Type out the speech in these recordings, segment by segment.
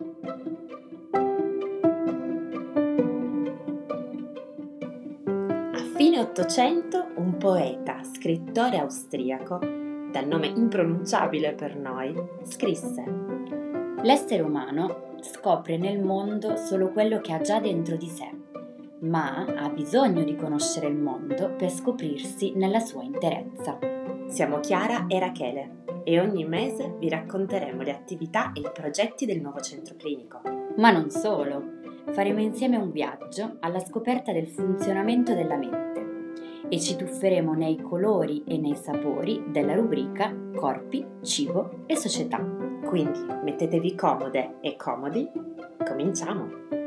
A fine Ottocento un poeta, scrittore austriaco, dal nome impronunciabile per noi, scrisse L'essere umano scopre nel mondo solo quello che ha già dentro di sé, ma ha bisogno di conoscere il mondo per scoprirsi nella sua interezza. Siamo Chiara e Rachele e ogni mese vi racconteremo le attività e i progetti del nuovo centro clinico. Ma non solo, faremo insieme un viaggio alla scoperta del funzionamento della mente e ci tufferemo nei colori e nei sapori della rubrica Corpi, Cibo e Società. Quindi mettetevi comode e comodi, cominciamo!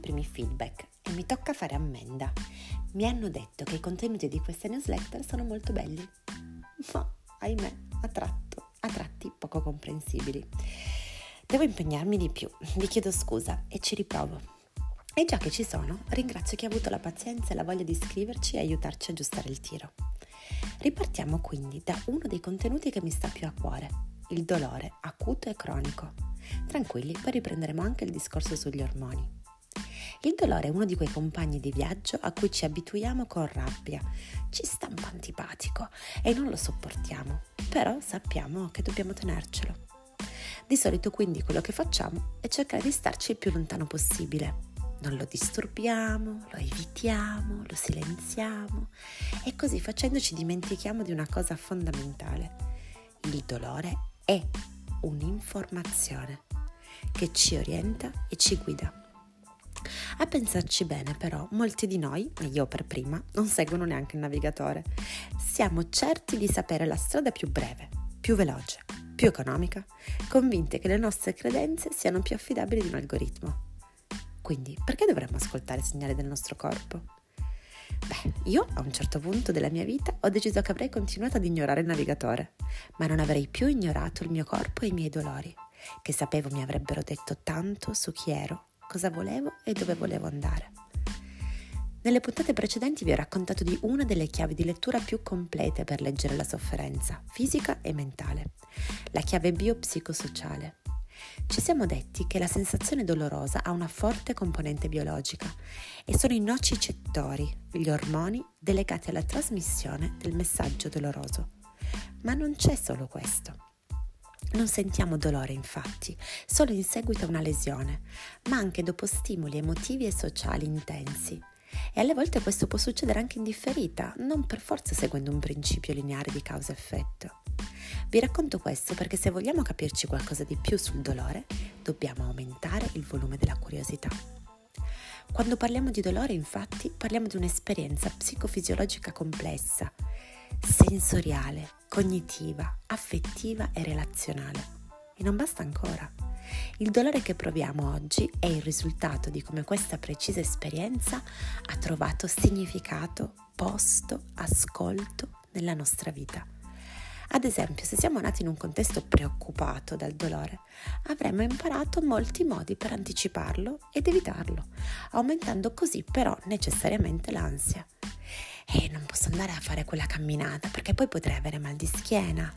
I primi feedback e mi tocca fare ammenda. Mi hanno detto che i contenuti di queste newsletter sono molto belli, ma ahimè, a, tratto, a tratti poco comprensibili. Devo impegnarmi di più, vi chiedo scusa e ci riprovo. E già che ci sono, ringrazio chi ha avuto la pazienza e la voglia di scriverci e aiutarci a aggiustare il tiro. Ripartiamo quindi da uno dei contenuti che mi sta più a cuore, il dolore acuto e cronico. Tranquilli, poi riprenderemo anche il discorso sugli ormoni. Il dolore è uno di quei compagni di viaggio a cui ci abituiamo con rabbia, ci sta un po' antipatico e non lo sopportiamo, però sappiamo che dobbiamo tenercelo. Di solito quindi quello che facciamo è cercare di starci il più lontano possibile. Non lo disturbiamo, lo evitiamo, lo silenziamo e così facendo ci dimentichiamo di una cosa fondamentale. Il dolore è un'informazione che ci orienta e ci guida. A pensarci bene però, molti di noi, e io per prima, non seguono neanche il navigatore. Siamo certi di sapere la strada più breve, più veloce, più economica, convinte che le nostre credenze siano più affidabili di un algoritmo. Quindi, perché dovremmo ascoltare i segnali del nostro corpo? Beh, io a un certo punto della mia vita ho deciso che avrei continuato ad ignorare il navigatore, ma non avrei più ignorato il mio corpo e i miei dolori, che sapevo mi avrebbero detto tanto su chi ero, cosa volevo e dove volevo andare. Nelle puntate precedenti vi ho raccontato di una delle chiavi di lettura più complete per leggere la sofferenza, fisica e mentale, la chiave biopsicosociale. Ci siamo detti che la sensazione dolorosa ha una forte componente biologica e sono i nocicettori, gli ormoni delegati alla trasmissione del messaggio doloroso. Ma non c'è solo questo. Non sentiamo dolore infatti solo in seguito a una lesione, ma anche dopo stimoli emotivi e sociali intensi. E alle volte questo può succedere anche in differita, non per forza seguendo un principio lineare di causa-effetto. Vi racconto questo perché se vogliamo capirci qualcosa di più sul dolore, dobbiamo aumentare il volume della curiosità. Quando parliamo di dolore, infatti, parliamo di un'esperienza psicofisiologica complessa, sensoriale, cognitiva, affettiva e relazionale. E non basta ancora. Il dolore che proviamo oggi è il risultato di come questa precisa esperienza ha trovato significato, posto, ascolto nella nostra vita. Ad esempio, se siamo nati in un contesto preoccupato dal dolore, avremmo imparato molti modi per anticiparlo ed evitarlo, aumentando così però necessariamente l'ansia. E non posso andare a fare quella camminata perché poi potrei avere mal di schiena.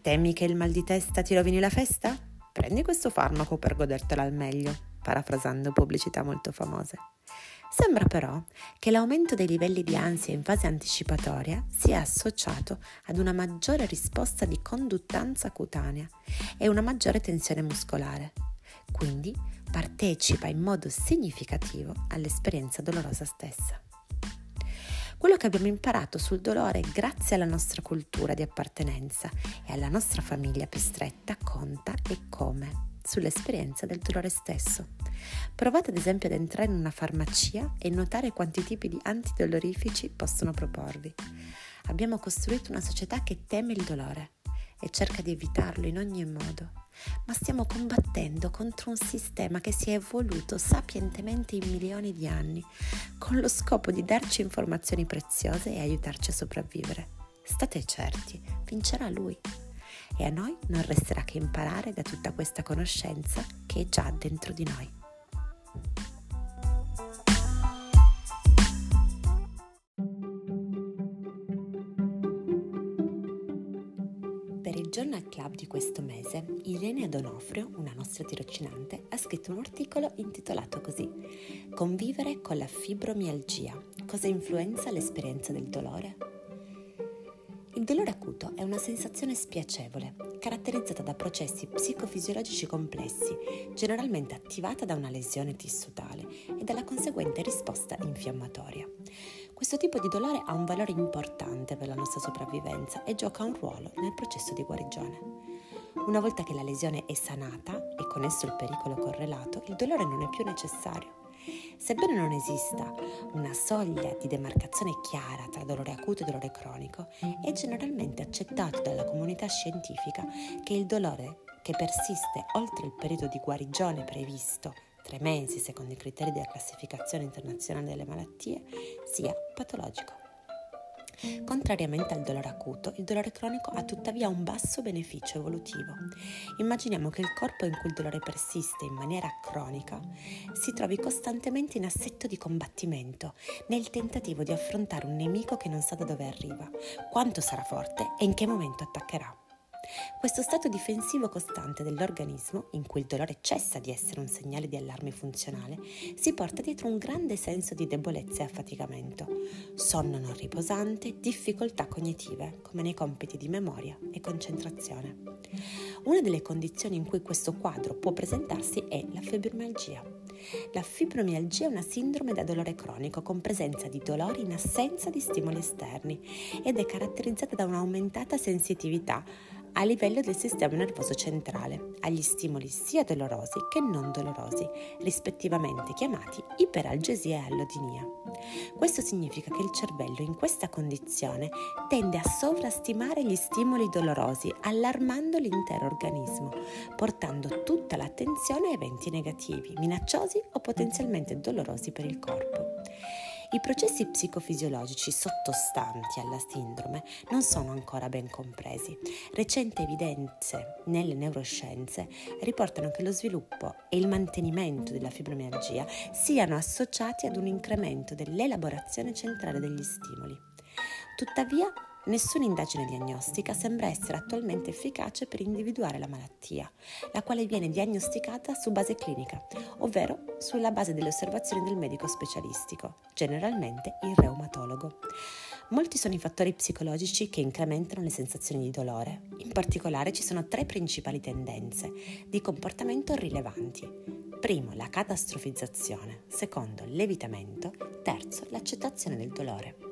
Temi che il mal di testa ti rovini la festa? Prendi questo farmaco per godertela al meglio, parafrasando pubblicità molto famose. Sembra però che l'aumento dei livelli di ansia in fase anticipatoria sia associato ad una maggiore risposta di conduttanza cutanea e una maggiore tensione muscolare. Quindi partecipa in modo significativo all'esperienza dolorosa stessa. Quello che abbiamo imparato sul dolore grazie alla nostra cultura di appartenenza e alla nostra famiglia più stretta conta e come sull'esperienza del dolore stesso. Provate ad esempio ad entrare in una farmacia e notare quanti tipi di antidolorifici possono proporvi. Abbiamo costruito una società che teme il dolore e cerca di evitarlo in ogni modo, ma stiamo combattendo contro un sistema che si è evoluto sapientemente in milioni di anni, con lo scopo di darci informazioni preziose e aiutarci a sopravvivere. State certi, vincerà lui e a noi non resterà che imparare da tutta questa conoscenza che è già dentro di noi. Il giorno al club di questo mese, Irene Donofrio, una nostra tirocinante, ha scritto un articolo intitolato così Convivere con la fibromialgia. Cosa influenza l'esperienza del dolore? Il dolore acuto è una sensazione spiacevole, caratterizzata da processi psicofisiologici complessi, generalmente attivata da una lesione tissutale e dalla conseguente risposta infiammatoria. Questo tipo di dolore ha un valore importante per la nostra sopravvivenza e gioca un ruolo nel processo di guarigione. Una volta che la lesione è sanata e con esso il pericolo correlato, il dolore non è più necessario Sebbene non esista una soglia di demarcazione chiara tra dolore acuto e dolore cronico, è generalmente accettato dalla comunità scientifica che il dolore che persiste oltre il periodo di guarigione previsto, tre mesi secondo i criteri della classificazione internazionale delle malattie, sia patologico. Contrariamente al dolore acuto, il dolore cronico ha tuttavia un basso beneficio evolutivo. Immaginiamo che il corpo in cui il dolore persiste in maniera cronica si trovi costantemente in assetto di combattimento, nel tentativo di affrontare un nemico che non sa da dove arriva, quanto sarà forte e in che momento attaccherà. Questo stato difensivo costante dell'organismo, in cui il dolore cessa di essere un segnale di allarme funzionale, si porta dietro un grande senso di debolezza e affaticamento, sonno non riposante, difficoltà cognitive, come nei compiti di memoria e concentrazione. Una delle condizioni in cui questo quadro può presentarsi è la fibromialgia. La fibromialgia è una sindrome da dolore cronico con presenza di dolori in assenza di stimoli esterni ed è caratterizzata da un'aumentata sensitività a livello del sistema nervoso centrale, agli stimoli sia dolorosi che non dolorosi, rispettivamente chiamati iperalgesia e allodinia. Questo significa che il cervello in questa condizione tende a sovrastimare gli stimoli dolorosi, allarmando l'intero organismo, portando tutta l'attenzione a eventi negativi, minacciosi o potenzialmente dolorosi per il corpo. I processi psicofisiologici sottostanti alla sindrome non sono ancora ben compresi. Recenti evidenze nelle neuroscienze riportano che lo sviluppo e il mantenimento della fibromialgia siano associati ad un incremento dell'elaborazione centrale degli stimoli. Tuttavia, Nessuna indagine diagnostica sembra essere attualmente efficace per individuare la malattia, la quale viene diagnosticata su base clinica, ovvero sulla base delle osservazioni del medico specialistico, generalmente il reumatologo. Molti sono i fattori psicologici che incrementano le sensazioni di dolore. In particolare ci sono tre principali tendenze di comportamento rilevanti. Primo, la catastrofizzazione. Secondo, l'evitamento. Terzo, l'accettazione del dolore.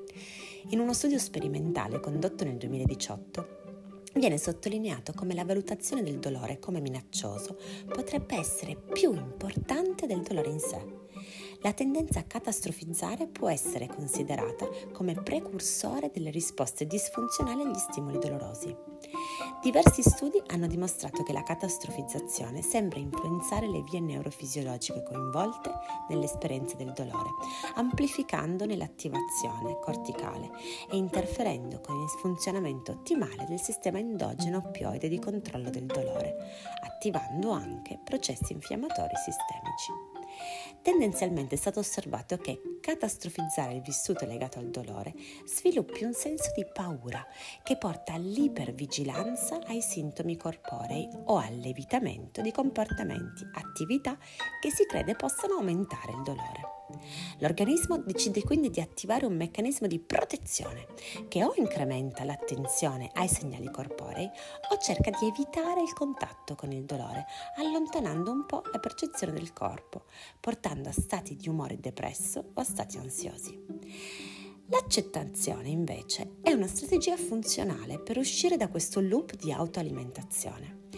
In uno studio sperimentale condotto nel 2018, viene sottolineato come la valutazione del dolore come minaccioso potrebbe essere più importante del dolore in sé. La tendenza a catastrofizzare può essere considerata come precursore delle risposte disfunzionali agli stimoli dolorosi. Diversi studi hanno dimostrato che la catastrofizzazione sembra influenzare le vie neurofisiologiche coinvolte nell'esperienza del dolore, amplificandone l'attivazione corticale e interferendo con il funzionamento ottimale del sistema endogeno oppioide di controllo del dolore, attivando anche processi infiammatori sistemici. Tendenzialmente è stato osservato che catastrofizzare il vissuto legato al dolore sviluppi un senso di paura che porta all'ipervigilanza ai sintomi corporei o all'evitamento di comportamenti, attività che si crede possano aumentare il dolore. L'organismo decide quindi di attivare un meccanismo di protezione che o incrementa l'attenzione ai segnali corporei o cerca di evitare il contatto con il dolore, allontanando un po' la percezione del corpo, portando a stati di umore depresso o a stati ansiosi. L'accettazione invece è una strategia funzionale per uscire da questo loop di autoalimentazione.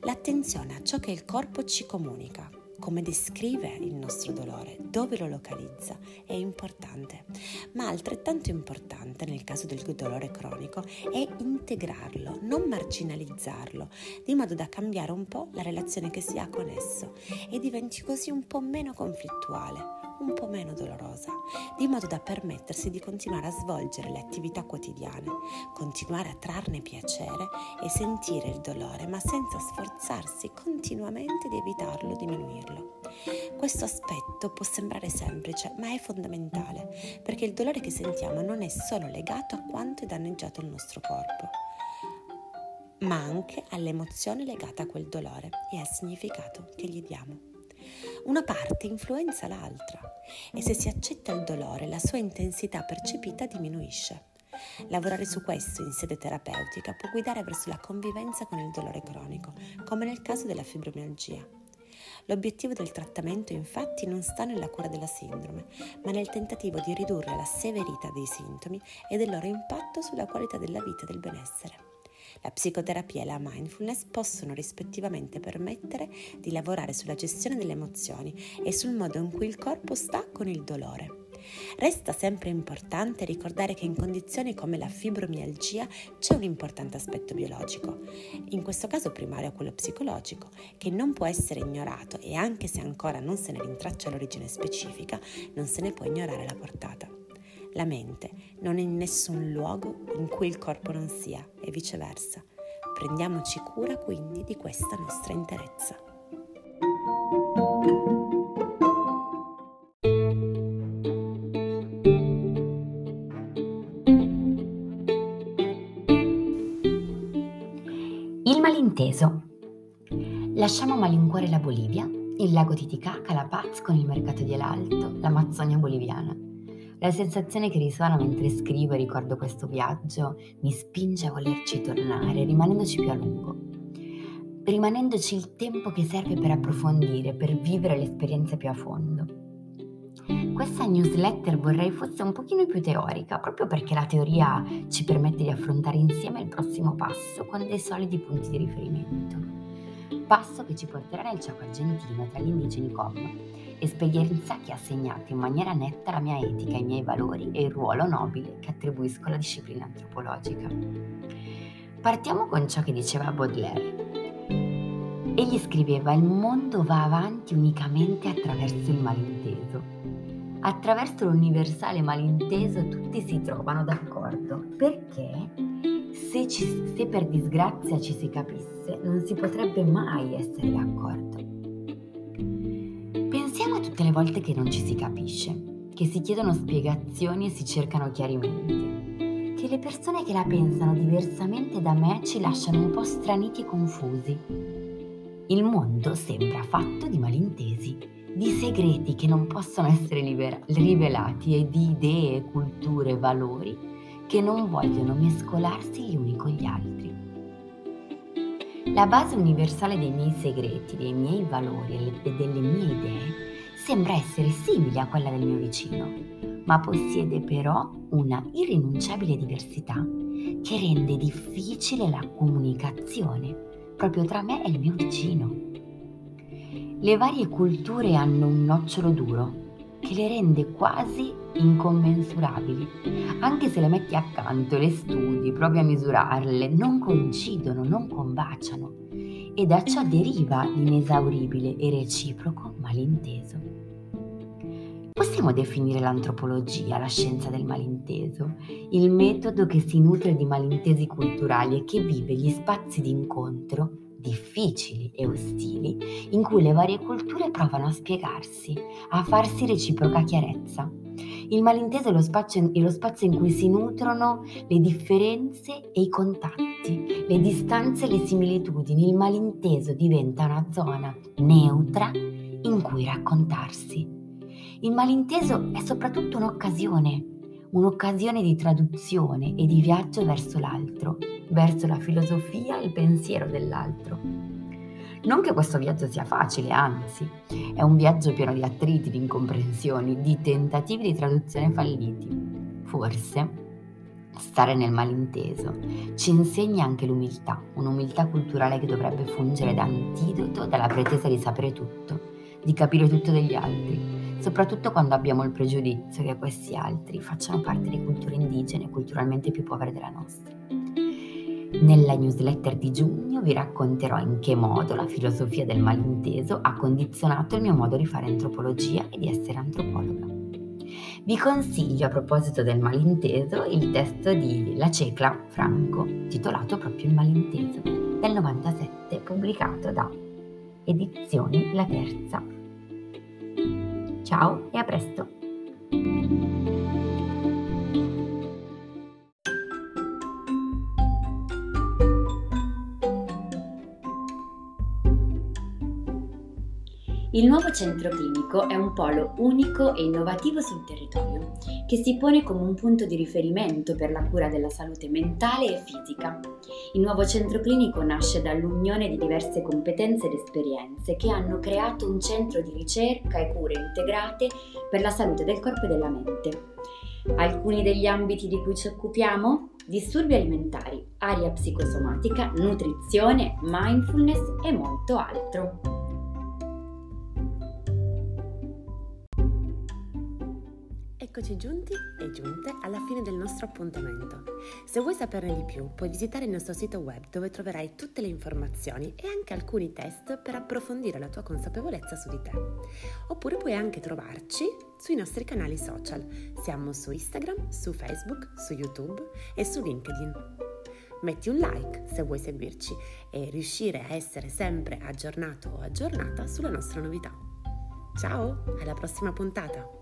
L'attenzione a ciò che il corpo ci comunica, come descrive il nostro dolore, dove lo localizza, è importante, ma altrettanto importante nel caso del dolore cronico è integrarlo, non marginalizzarlo, di modo da cambiare un po' la relazione che si ha con esso e diventi così un po' meno conflittuale un po' meno dolorosa, di modo da permettersi di continuare a svolgere le attività quotidiane, continuare a trarne piacere e sentire il dolore, ma senza sforzarsi continuamente di evitarlo diminuirlo. Questo aspetto può sembrare semplice, ma è fondamentale, perché il dolore che sentiamo non è solo legato a quanto è danneggiato il nostro corpo ma anche all'emozione legata a quel dolore e al significato che gli diamo. Una parte influenza l'altra e se si accetta il dolore la sua intensità percepita diminuisce. Lavorare su questo in sede terapeutica può guidare verso la convivenza con il dolore cronico, come nel caso della fibromialgia. L'obiettivo del trattamento infatti non sta nella cura della sindrome, ma nel tentativo di ridurre la severità dei sintomi e del loro impatto sulla qualità della vita e del benessere. La psicoterapia e la mindfulness possono rispettivamente permettere di lavorare sulla gestione delle emozioni e sul modo in cui il corpo sta con il dolore. Resta sempre importante ricordare che in condizioni come la fibromialgia c'è un importante aspetto biologico, in questo caso primario quello psicologico, che non può essere ignorato e anche se ancora non se ne rintraccia l'origine specifica, non se ne può ignorare la portata. La mente non è in nessun luogo in cui il corpo non sia e viceversa. Prendiamoci cura quindi di questa nostra interezza. Il malinteso. Lasciamo a malincuore la Bolivia, il lago Titicaca, la Paz con il mercato di El Alto, l'Amazzonia boliviana. La sensazione che risuona mentre scrivo e ricordo questo viaggio mi spinge a volerci tornare, rimanendoci più a lungo. Rimanendoci il tempo che serve per approfondire, per vivere l'esperienza più a fondo. Questa newsletter vorrei fosse un pochino più teorica, proprio perché la teoria ci permette di affrontare insieme il prossimo passo con dei solidi punti di riferimento. Passo che ci porterà nel Ciaco argentino tra gli indigeni Com esperienza che ha segnato in maniera netta la mia etica, i miei valori e il ruolo nobile che attribuisco alla disciplina antropologica. Partiamo con ciò che diceva Baudelaire. Egli scriveva il mondo va avanti unicamente attraverso il malinteso. Attraverso l'universale malinteso tutti si trovano d'accordo, perché se, ci, se per disgrazia ci si capisse non si potrebbe mai essere d'accordo tutte le volte che non ci si capisce, che si chiedono spiegazioni e si cercano chiarimenti, che le persone che la pensano diversamente da me ci lasciano un po' straniti e confusi. Il mondo sembra fatto di malintesi, di segreti che non possono essere libera- rivelati e di idee, culture, valori che non vogliono mescolarsi gli uni con gli altri. La base universale dei miei segreti, dei miei valori e delle mie idee sembra essere simile a quella del mio vicino, ma possiede però una irrinunciabile diversità che rende difficile la comunicazione proprio tra me e il mio vicino. Le varie culture hanno un nocciolo duro che le rende quasi incommensurabili. Anche se le metti accanto, le studi, provi a misurarle, non coincidono, non combaciano e da ciò deriva l'inesauribile e reciproco malinteso. Possiamo definire l'antropologia, la scienza del malinteso, il metodo che si nutre di malintesi culturali e che vive gli spazi di incontro difficili e ostili in cui le varie culture provano a spiegarsi, a farsi reciproca chiarezza. Il malinteso è lo spazio, è lo spazio in cui si nutrono le differenze e i contatti, le distanze e le similitudini. Il malinteso diventa una zona neutra in cui raccontarsi il malinteso è soprattutto un'occasione, un'occasione di traduzione e di viaggio verso l'altro, verso la filosofia e il pensiero dell'altro. Non che questo viaggio sia facile, anzi, è un viaggio pieno di attriti, di incomprensioni, di tentativi di traduzione falliti. Forse stare nel malinteso ci insegna anche l'umiltà, un'umiltà culturale che dovrebbe fungere da antidoto dalla pretesa di sapere tutto, di capire tutto degli altri, soprattutto quando abbiamo il pregiudizio che questi altri facciano parte di culture indigene culturalmente più povere della nostra. Nella newsletter di giugno vi racconterò in che modo la filosofia del malinteso ha condizionato il mio modo di fare antropologia e di essere antropologa. Vi consiglio a proposito del malinteso il testo di La Cecla Franco, titolato proprio Il malinteso, del 97, pubblicato da Edizioni La Terza Ciao e a presto! Il nuovo centro clinico è un polo unico e innovativo sul territorio, che si pone come un punto di riferimento per la cura della salute mentale e fisica. Il nuovo centro clinico nasce dall'unione di diverse competenze ed esperienze che hanno creato un centro di ricerca e cure integrate per la salute del corpo e della mente. Alcuni degli ambiti di cui ci occupiamo? Disturbi alimentari, aria psicosomatica, nutrizione, mindfulness e molto altro. Eccoci giunti e giunte alla fine del nostro appuntamento. Se vuoi saperne di più, puoi visitare il nostro sito web dove troverai tutte le informazioni e anche alcuni test per approfondire la tua consapevolezza su di te. Oppure puoi anche trovarci sui nostri canali social. Siamo su Instagram, su Facebook, su YouTube e su LinkedIn. Metti un like se vuoi seguirci e riuscire a essere sempre aggiornato o aggiornata sulle nostre novità. Ciao, alla prossima puntata!